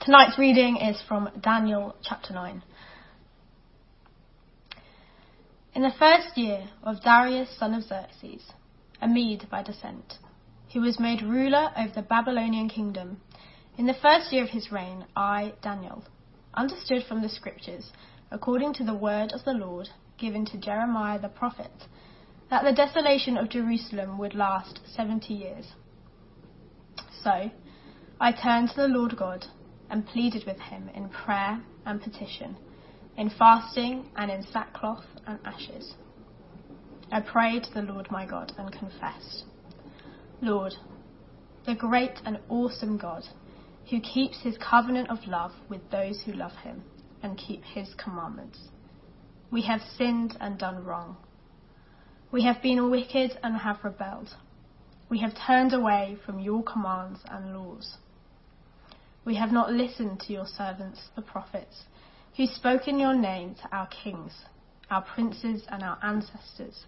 Tonight's reading is from Daniel chapter 9. In the first year of Darius son of Xerxes, a Mede by descent, who was made ruler over the Babylonian kingdom, in the first year of his reign, I, Daniel, understood from the scriptures, according to the word of the Lord given to Jeremiah the prophet, that the desolation of Jerusalem would last seventy years. So I turned to the Lord God and pleaded with him in prayer and petition, in fasting and in sackcloth and ashes. I prayed to the Lord my God and confessed, Lord, the great and awesome God, who keeps his covenant of love with those who love him and keep his commandments. We have sinned and done wrong. We have been wicked and have rebelled. We have turned away from your commands and laws. We have not listened to your servants, the prophets, who spoke in your name to our kings, our princes, and our ancestors,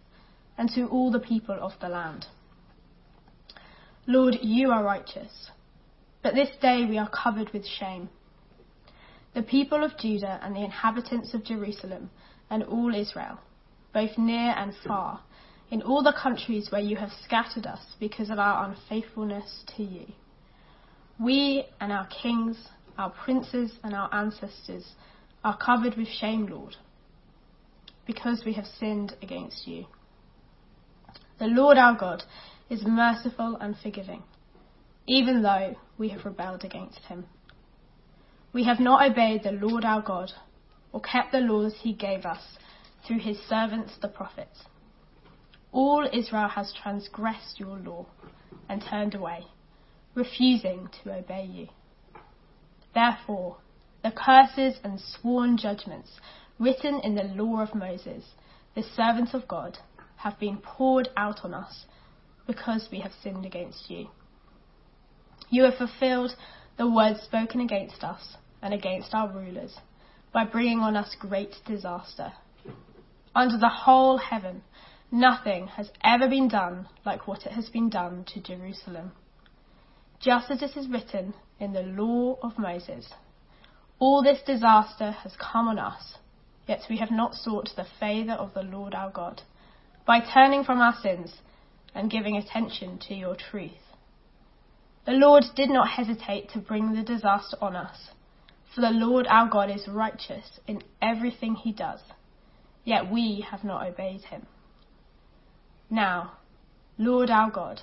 and to all the people of the land. Lord, you are righteous, but this day we are covered with shame. The people of Judah and the inhabitants of Jerusalem and all Israel, both near and far, in all the countries where you have scattered us because of our unfaithfulness to you. We and our kings, our princes and our ancestors are covered with shame, Lord, because we have sinned against you. The Lord our God is merciful and forgiving, even though we have rebelled against him. We have not obeyed the Lord our God or kept the laws he gave us through his servants the prophets. All Israel has transgressed your law and turned away refusing to obey you. Therefore, the curses and sworn judgments written in the law of Moses, the servant of God, have been poured out on us because we have sinned against you. You have fulfilled the words spoken against us and against our rulers by bringing on us great disaster. Under the whole heaven, nothing has ever been done like what it has been done to Jerusalem just as it is written in the law of Moses. All this disaster has come on us, yet we have not sought the favour of the Lord our God, by turning from our sins and giving attention to your truth. The Lord did not hesitate to bring the disaster on us, for the Lord our God is righteous in everything he does, yet we have not obeyed him. Now, Lord our God,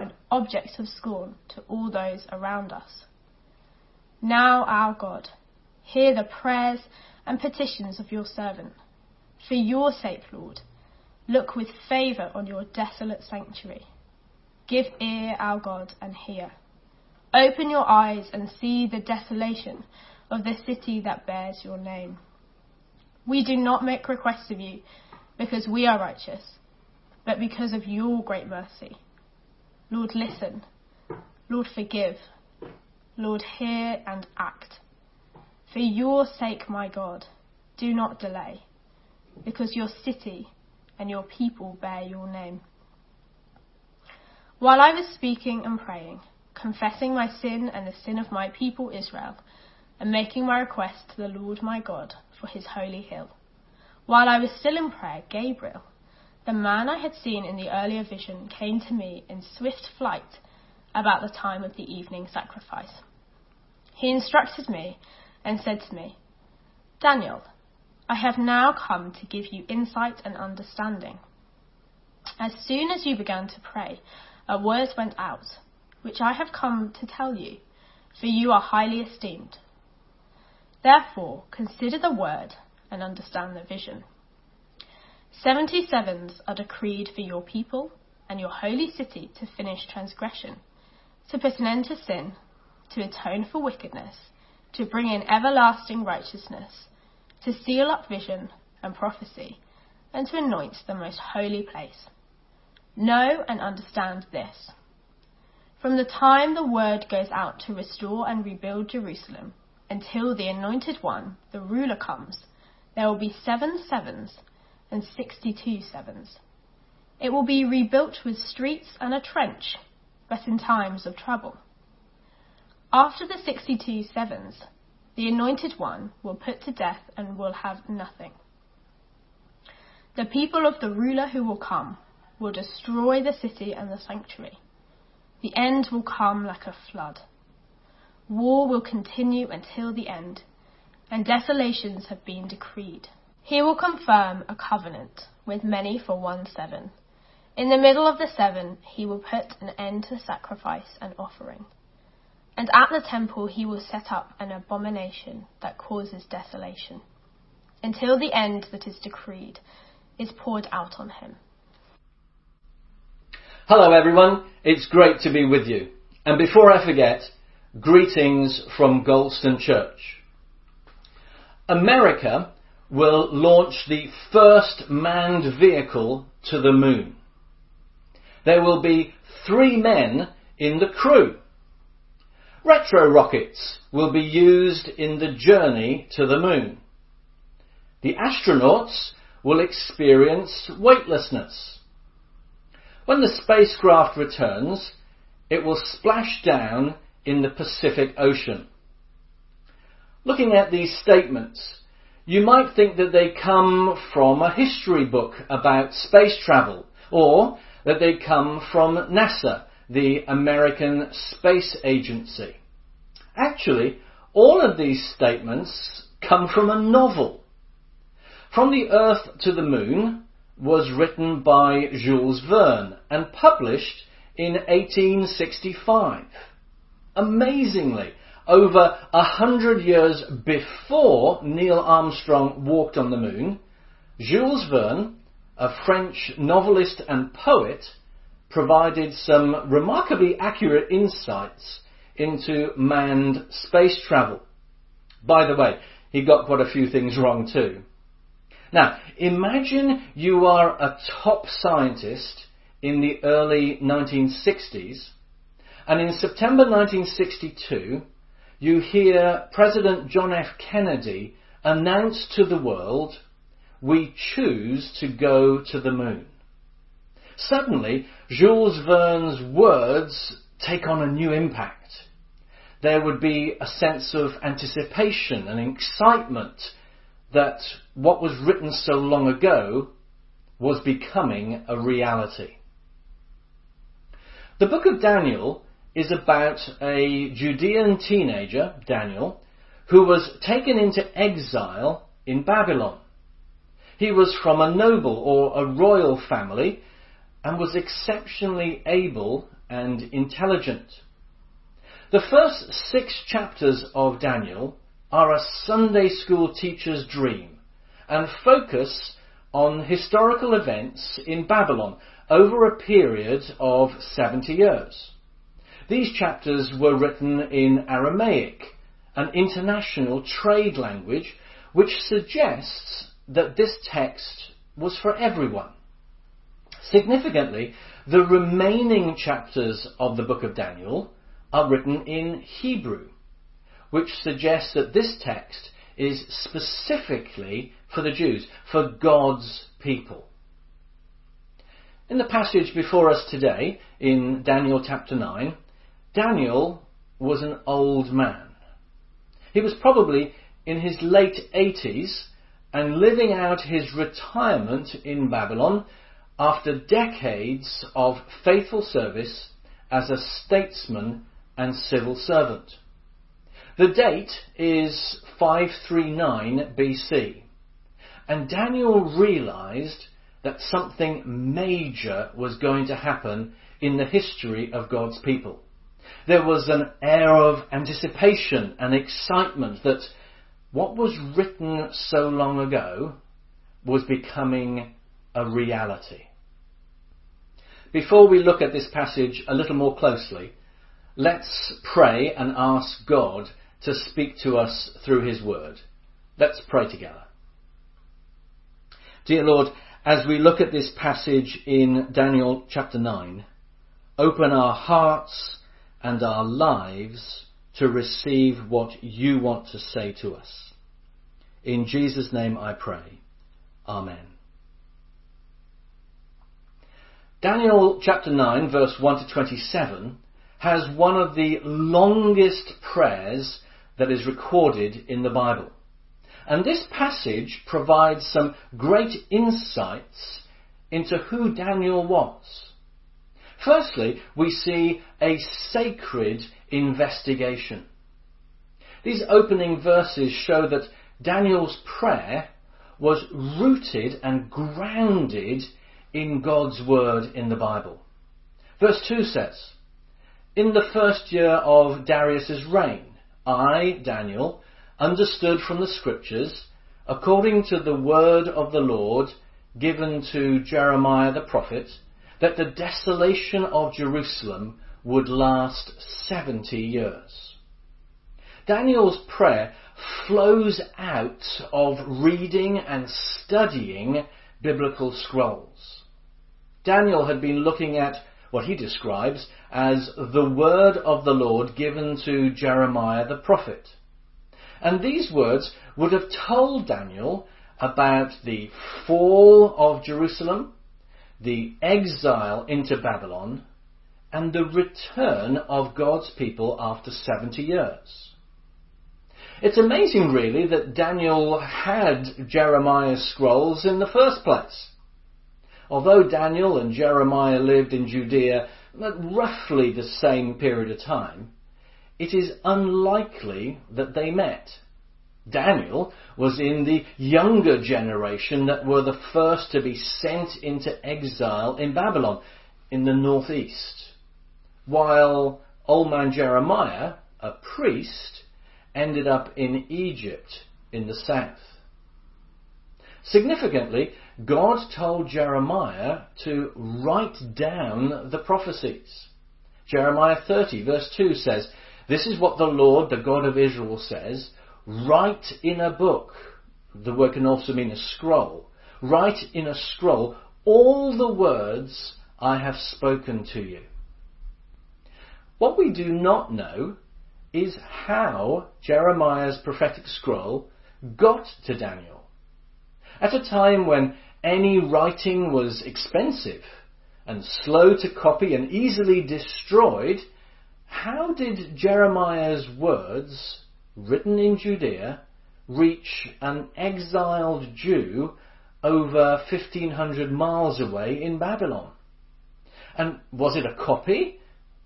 an object of scorn to all those around us. Now, our God, hear the prayers and petitions of your servant. For your sake, Lord, look with favour on your desolate sanctuary. Give ear, our God, and hear. Open your eyes and see the desolation of the city that bears your name. We do not make requests of you because we are righteous, but because of your great mercy. Lord, listen. Lord, forgive. Lord, hear and act. For your sake, my God, do not delay, because your city and your people bear your name. While I was speaking and praying, confessing my sin and the sin of my people Israel, and making my request to the Lord my God for his holy hill, while I was still in prayer, Gabriel, the man I had seen in the earlier vision came to me in swift flight about the time of the evening sacrifice. He instructed me and said to me, Daniel, I have now come to give you insight and understanding. As soon as you began to pray, a word went out, which I have come to tell you, for you are highly esteemed. Therefore, consider the word and understand the vision. Seventy sevens are decreed for your people and your holy city to finish transgression, to put an end to sin, to atone for wickedness, to bring in everlasting righteousness, to seal up vision and prophecy, and to anoint the most holy place. Know and understand this. From the time the word goes out to restore and rebuild Jerusalem until the anointed one, the ruler, comes, there will be seven sevens and sixty two sevens. It will be rebuilt with streets and a trench, but in times of trouble. After the 62 sevens, the anointed one will put to death and will have nothing. The people of the ruler who will come will destroy the city and the sanctuary. The end will come like a flood. War will continue until the end, and desolations have been decreed. He will confirm a covenant with many for one seven. In the middle of the seven, he will put an end to sacrifice and offering. And at the temple he will set up an abomination that causes desolation, until the end that is decreed is poured out on him. Hello everyone, it's great to be with you. And before I forget, greetings from Galston Church. America will launch the first manned vehicle to the moon. There will be three men in the crew. Retro rockets will be used in the journey to the moon. The astronauts will experience weightlessness. When the spacecraft returns, it will splash down in the Pacific Ocean. Looking at these statements, you might think that they come from a history book about space travel, or that they come from NASA, the American Space Agency. Actually, all of these statements come from a novel. From the Earth to the Moon was written by Jules Verne and published in 1865. Amazingly, over a hundred years before Neil Armstrong walked on the moon, Jules Verne, a French novelist and poet, provided some remarkably accurate insights into manned space travel. By the way, he got quite a few things wrong too. Now, imagine you are a top scientist in the early 1960s, and in September 1962, you hear President John F. Kennedy announce to the world, we choose to go to the moon. Suddenly, Jules Verne's words take on a new impact. There would be a sense of anticipation and excitement that what was written so long ago was becoming a reality. The book of Daniel is about a Judean teenager, Daniel, who was taken into exile in Babylon. He was from a noble or a royal family and was exceptionally able and intelligent. The first six chapters of Daniel are a Sunday school teacher's dream and focus on historical events in Babylon over a period of 70 years. These chapters were written in Aramaic, an international trade language, which suggests that this text was for everyone. Significantly, the remaining chapters of the book of Daniel are written in Hebrew, which suggests that this text is specifically for the Jews, for God's people. In the passage before us today, in Daniel chapter 9, Daniel was an old man. He was probably in his late 80s and living out his retirement in Babylon after decades of faithful service as a statesman and civil servant. The date is 539 BC, and Daniel realized that something major was going to happen in the history of God's people. There was an air of anticipation and excitement that what was written so long ago was becoming a reality. Before we look at this passage a little more closely, let's pray and ask God to speak to us through his word. Let's pray together. Dear Lord, as we look at this passage in Daniel chapter 9, open our hearts and our lives to receive what you want to say to us. In Jesus' name I pray. Amen. Daniel chapter 9 verse 1 to 27 has one of the longest prayers that is recorded in the Bible. And this passage provides some great insights into who Daniel was. Firstly, we see a sacred investigation. These opening verses show that Daniel's prayer was rooted and grounded in God's word in the Bible. Verse 2 says, In the first year of Darius's reign, I, Daniel, understood from the scriptures, according to the word of the Lord given to Jeremiah the prophet, that the desolation of Jerusalem would last 70 years. Daniel's prayer flows out of reading and studying biblical scrolls. Daniel had been looking at what he describes as the word of the Lord given to Jeremiah the prophet. And these words would have told Daniel about the fall of Jerusalem, the exile into Babylon, and the return of God's people after 70 years. It's amazing, really, that Daniel had Jeremiah's scrolls in the first place. Although Daniel and Jeremiah lived in Judea at roughly the same period of time, it is unlikely that they met. Daniel was in the younger generation that were the first to be sent into exile in Babylon in the northeast, while old man Jeremiah, a priest, ended up in Egypt in the south. Significantly, God told Jeremiah to write down the prophecies. Jeremiah 30 verse 2 says, This is what the Lord, the God of Israel says, write in a book. The word can also mean a scroll. Write in a scroll all the words I have spoken to you. What we do not know is how Jeremiah's prophetic scroll got to Daniel. At a time when any writing was expensive and slow to copy and easily destroyed, how did Jeremiah's words, written in Judea, reach an exiled Jew over 1500 miles away in Babylon? And was it a copy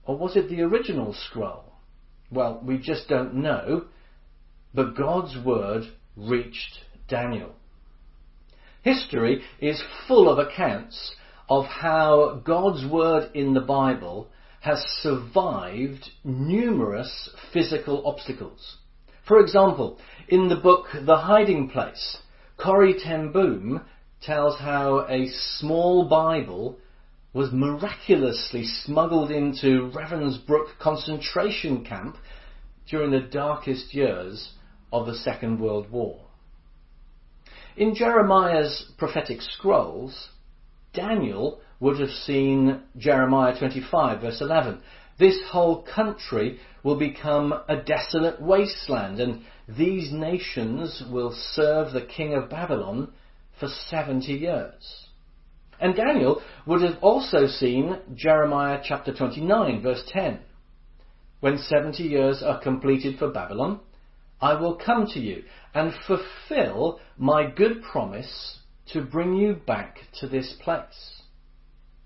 or was it the original scroll? Well, we just don't know, but God's word reached Daniel. History is full of accounts of how God's word in the Bible has survived numerous physical obstacles. For example, in the book The Hiding Place, Corrie ten Boom tells how a small Bible was miraculously smuggled into Ravensbrück concentration camp during the darkest years of the Second World War. In Jeremiah's prophetic scrolls, Daniel would have seen Jeremiah 25 verse 11. This whole country will become a desolate wasteland and these nations will serve the king of Babylon for 70 years. And Daniel would have also seen Jeremiah chapter 29 verse 10. When 70 years are completed for Babylon, I will come to you and fulfill my good promise to bring you back to this place.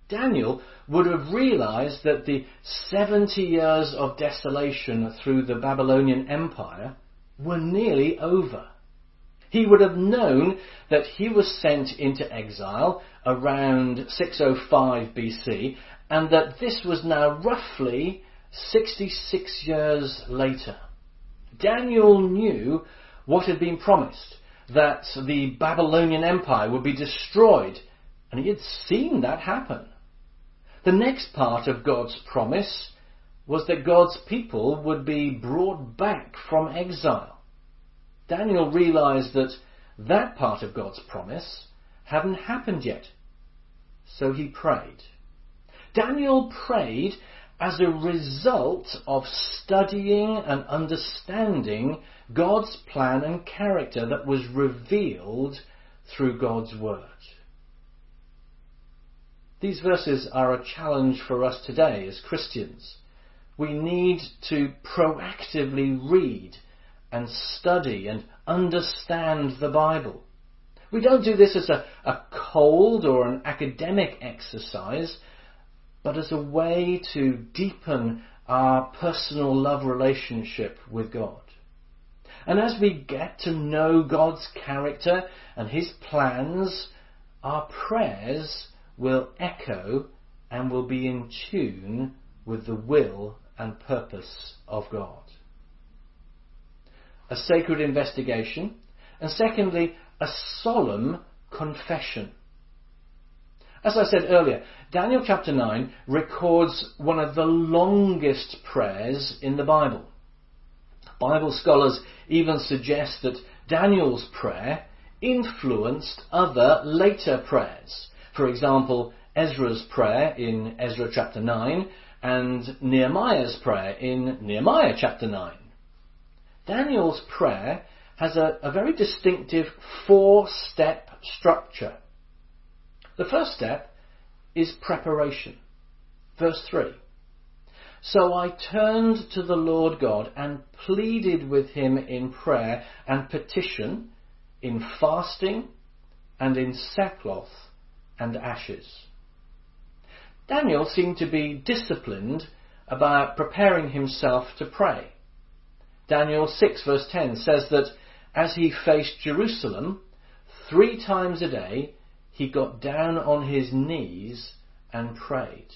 Daniel would have realized that the 70 years of desolation through the Babylonian Empire were nearly over. He would have known that he was sent into exile around 605 BC and that this was now roughly 66 years later. Daniel knew what had been promised, that the Babylonian Empire would be destroyed, and he had seen that happen. The next part of God's promise was that God's people would be brought back from exile. Daniel realized that that part of God's promise hadn't happened yet. So he prayed. Daniel prayed as a result of studying and understanding God's plan and character that was revealed through God's Word. These verses are a challenge for us today as Christians. We need to proactively read and study and understand the Bible. We don't do this as a, a cold or an academic exercise, but as a way to deepen our personal love relationship with God. And as we get to know God's character and His plans, our prayers will echo and will be in tune with the will and purpose of God. A sacred investigation, and secondly, a solemn confession. As I said earlier, Daniel chapter 9 records one of the longest prayers in the Bible. Bible scholars even suggest that Daniel's prayer influenced other later prayers. For example, Ezra's prayer in Ezra chapter 9 and Nehemiah's prayer in Nehemiah chapter 9. Daniel's prayer has a, a very distinctive four step structure. The first step is preparation. Verse 3. So I turned to the Lord God and pleaded with him in prayer and petition, in fasting, and in sackcloth and ashes. Daniel seemed to be disciplined about preparing himself to pray. Daniel 6 verse 10 says that as he faced Jerusalem, three times a day he got down on his knees and prayed.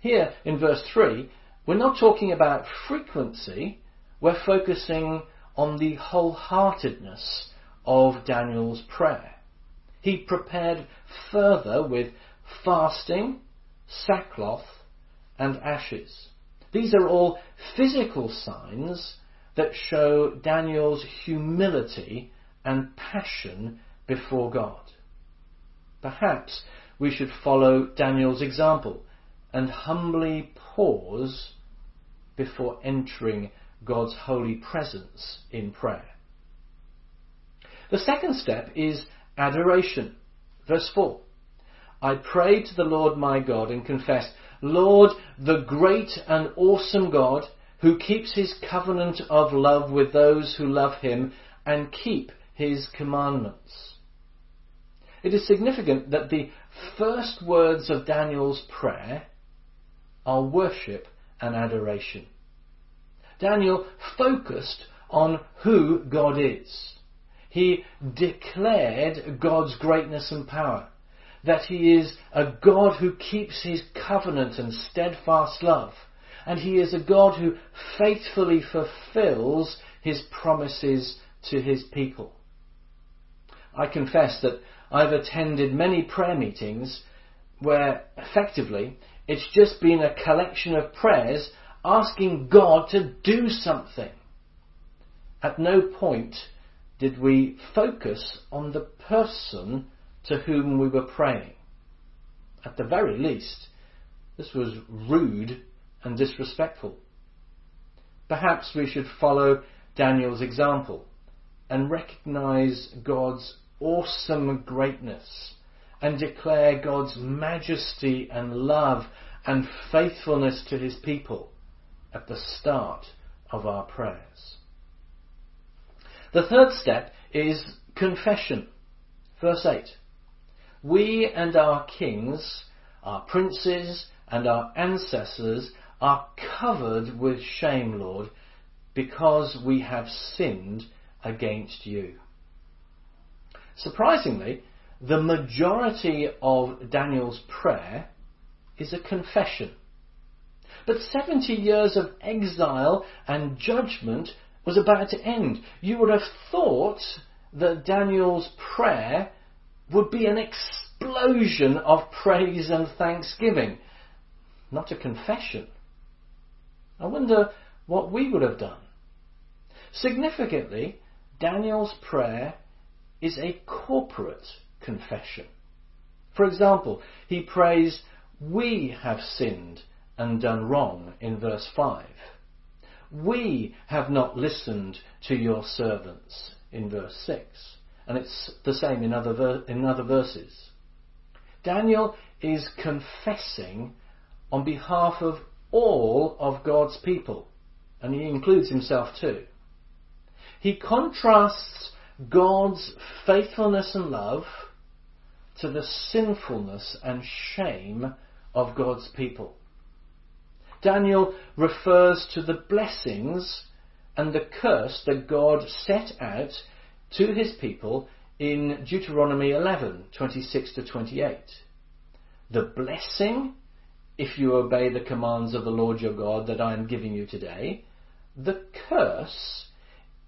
Here in verse 3, we're not talking about frequency, we're focusing on the wholeheartedness of Daniel's prayer. He prepared further with fasting, sackcloth, and ashes. These are all physical signs that show Daniel's humility and passion before God. Perhaps we should follow Daniel's example and humbly pause before entering God's holy presence in prayer. The second step is adoration. Verse 4. I prayed to the Lord my God and confessed, Lord, the great and awesome God, who keeps his covenant of love with those who love him and keep his commandments. It is significant that the first words of Daniel's prayer are worship and adoration. Daniel focused on who God is. He declared God's greatness and power that he is a God who keeps his covenant and steadfast love, and he is a God who faithfully fulfills his promises to his people. I confess that I've attended many prayer meetings where effectively it's just been a collection of prayers asking God to do something. At no point did we focus on the person to whom we were praying. At the very least, this was rude and disrespectful. Perhaps we should follow Daniel's example and recognize God's awesome greatness and declare God's majesty and love and faithfulness to his people at the start of our prayers. The third step is confession. Verse 8 we and our kings, our princes, and our ancestors are covered with shame, Lord, because we have sinned against you. Surprisingly, the majority of Daniel's prayer is a confession. But 70 years of exile and judgment was about to end. You would have thought that Daniel's prayer would be an explosion of praise and thanksgiving, not a confession. I wonder what we would have done. Significantly, Daniel's prayer is a corporate confession. For example, he prays, We have sinned and done wrong in verse 5. We have not listened to your servants in verse 6. And it's the same in other, ver- in other verses. Daniel is confessing on behalf of all of God's people, and he includes himself too. He contrasts God's faithfulness and love to the sinfulness and shame of God's people. Daniel refers to the blessings and the curse that God set out to his people in Deuteronomy 11, 26 to 28. The blessing, if you obey the commands of the Lord your God that I am giving you today. The curse,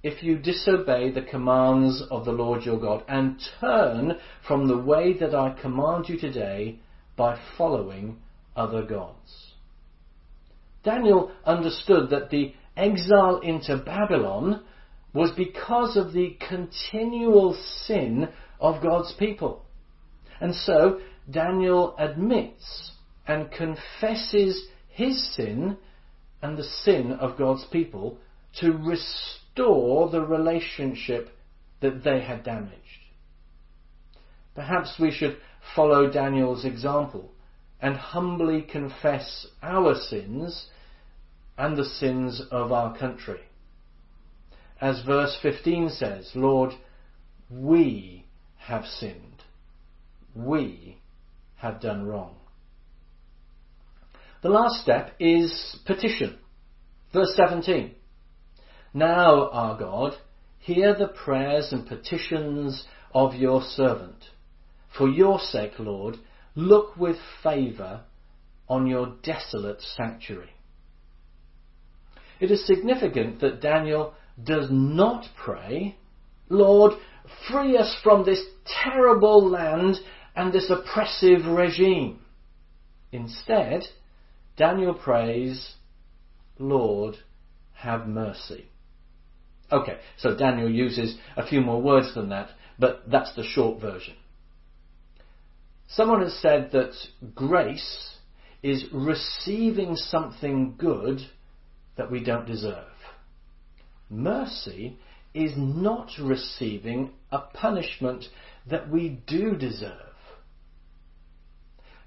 if you disobey the commands of the Lord your God and turn from the way that I command you today by following other gods. Daniel understood that the exile into Babylon was because of the continual sin of God's people. And so Daniel admits and confesses his sin and the sin of God's people to restore the relationship that they had damaged. Perhaps we should follow Daniel's example and humbly confess our sins and the sins of our country. As verse 15 says, Lord, we have sinned. We have done wrong. The last step is petition. Verse 17. Now, our God, hear the prayers and petitions of your servant. For your sake, Lord, look with favour on your desolate sanctuary. It is significant that Daniel does not pray, Lord, free us from this terrible land and this oppressive regime. Instead, Daniel prays, Lord, have mercy. Okay, so Daniel uses a few more words than that, but that's the short version. Someone has said that grace is receiving something good that we don't deserve. Mercy is not receiving a punishment that we do deserve.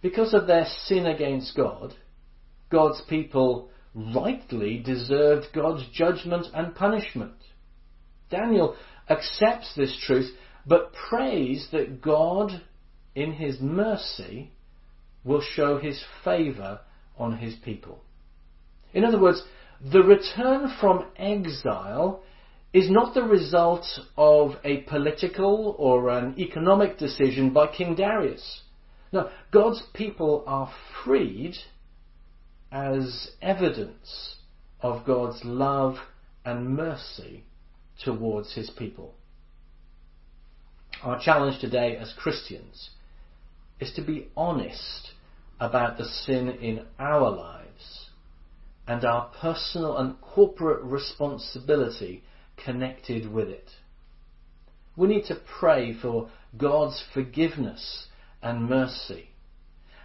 Because of their sin against God, God's people rightly deserved God's judgment and punishment. Daniel accepts this truth, but prays that God, in his mercy, will show his favour on his people. In other words, the return from exile is not the result of a political or an economic decision by King Darius. No, God's people are freed as evidence of God's love and mercy towards his people. Our challenge today as Christians is to be honest about the sin in our lives and our personal and corporate responsibility connected with it. We need to pray for God's forgiveness and mercy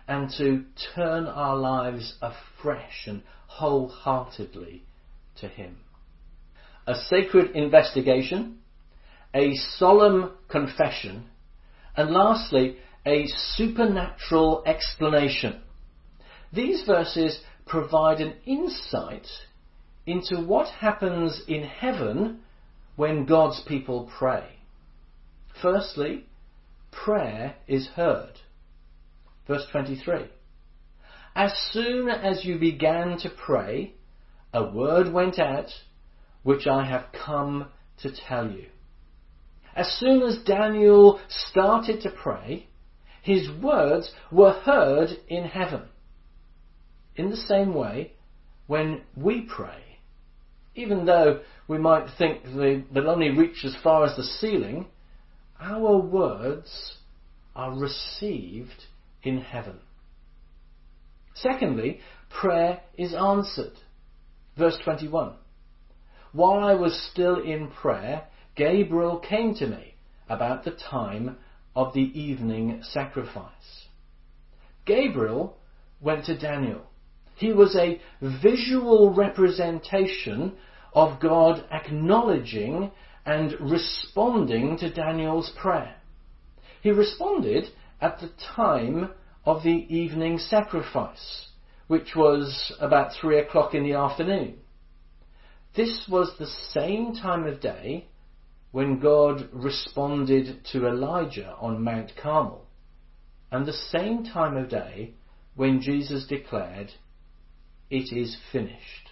and to turn our lives afresh and wholeheartedly to Him. A sacred investigation, a solemn confession, and lastly, a supernatural explanation. These verses provide an insight into what happens in heaven when God's people pray. Firstly, prayer is heard. Verse 23. As soon as you began to pray, a word went out which I have come to tell you. As soon as Daniel started to pray, his words were heard in heaven. In the same way, when we pray, even though we might think they, they'll only reach as far as the ceiling, our words are received in heaven. Secondly, prayer is answered. Verse 21. While I was still in prayer, Gabriel came to me about the time of the evening sacrifice. Gabriel went to Daniel. He was a visual representation of God acknowledging and responding to Daniel's prayer. He responded at the time of the evening sacrifice, which was about three o'clock in the afternoon. This was the same time of day when God responded to Elijah on Mount Carmel, and the same time of day when Jesus declared, It is finished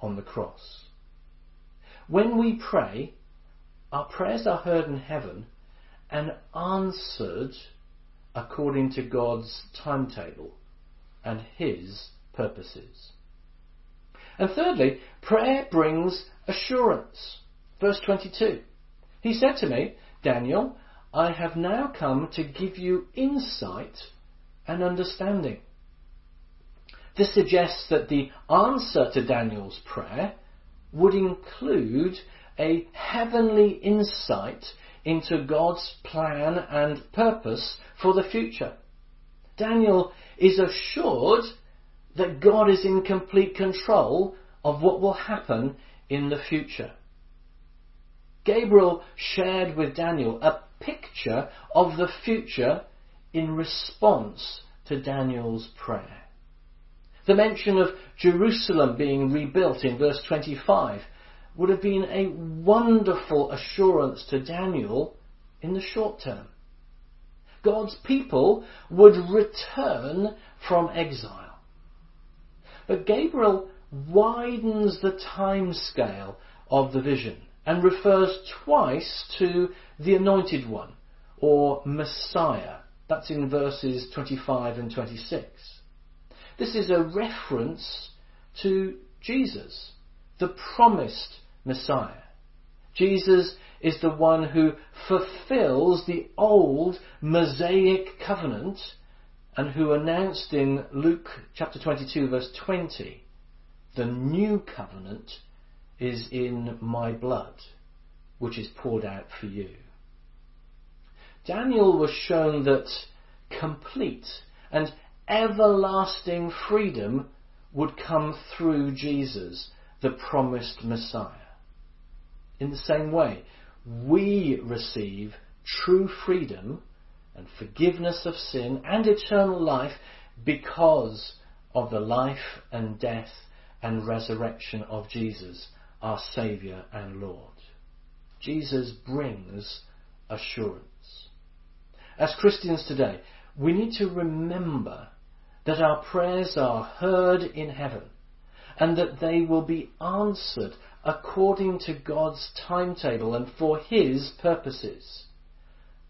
on the cross. When we pray, our prayers are heard in heaven and answered according to God's timetable and His purposes. And thirdly, prayer brings assurance. Verse 22. He said to me, Daniel, I have now come to give you insight and understanding. This suggests that the answer to Daniel's prayer would include a heavenly insight into God's plan and purpose for the future. Daniel is assured that God is in complete control of what will happen in the future. Gabriel shared with Daniel a picture of the future in response to Daniel's prayer. The mention of Jerusalem being rebuilt in verse 25 would have been a wonderful assurance to Daniel in the short term. God's people would return from exile. But Gabriel widens the time scale of the vision and refers twice to the anointed one or Messiah. That's in verses 25 and 26. This is a reference to Jesus, the promised Messiah. Jesus is the one who fulfills the old Mosaic covenant and who announced in Luke chapter 22 verse 20, the new covenant is in my blood, which is poured out for you. Daniel was shown that complete and everlasting freedom would come through Jesus, the promised Messiah. In the same way, we receive true freedom and forgiveness of sin and eternal life because of the life and death and resurrection of Jesus, our Saviour and Lord. Jesus brings assurance. As Christians today, we need to remember that our prayers are heard in heaven and that they will be answered according to God's timetable and for His purposes,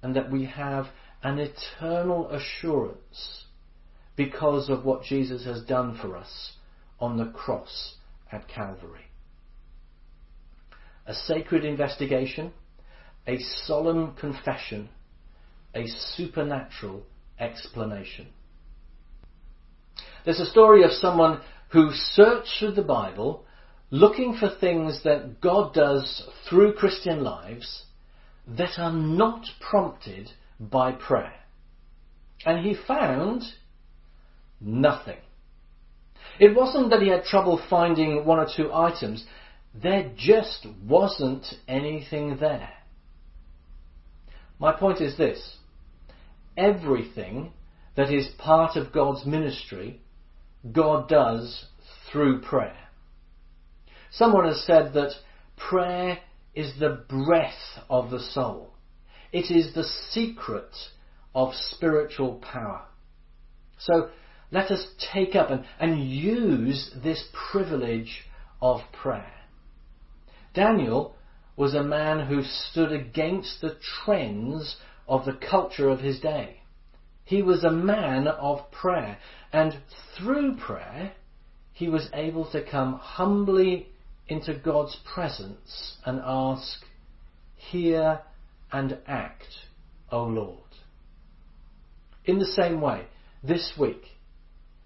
and that we have an eternal assurance because of what Jesus has done for us on the cross at Calvary. A sacred investigation, a solemn confession, a supernatural explanation. There's a story of someone who searched through the Bible looking for things that God does through Christian lives that are not prompted by prayer. And he found nothing. It wasn't that he had trouble finding one or two items, there just wasn't anything there. My point is this everything that is part of God's ministry God does through prayer. Someone has said that prayer is the breath of the soul. It is the secret of spiritual power. So let us take up and, and use this privilege of prayer. Daniel was a man who stood against the trends of the culture of his day. He was a man of prayer, and through prayer, he was able to come humbly into God's presence and ask, Hear and act, O Lord. In the same way, this week,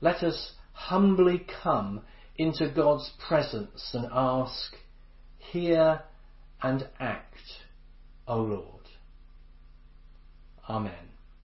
let us humbly come into God's presence and ask, Hear and act, O Lord. Amen.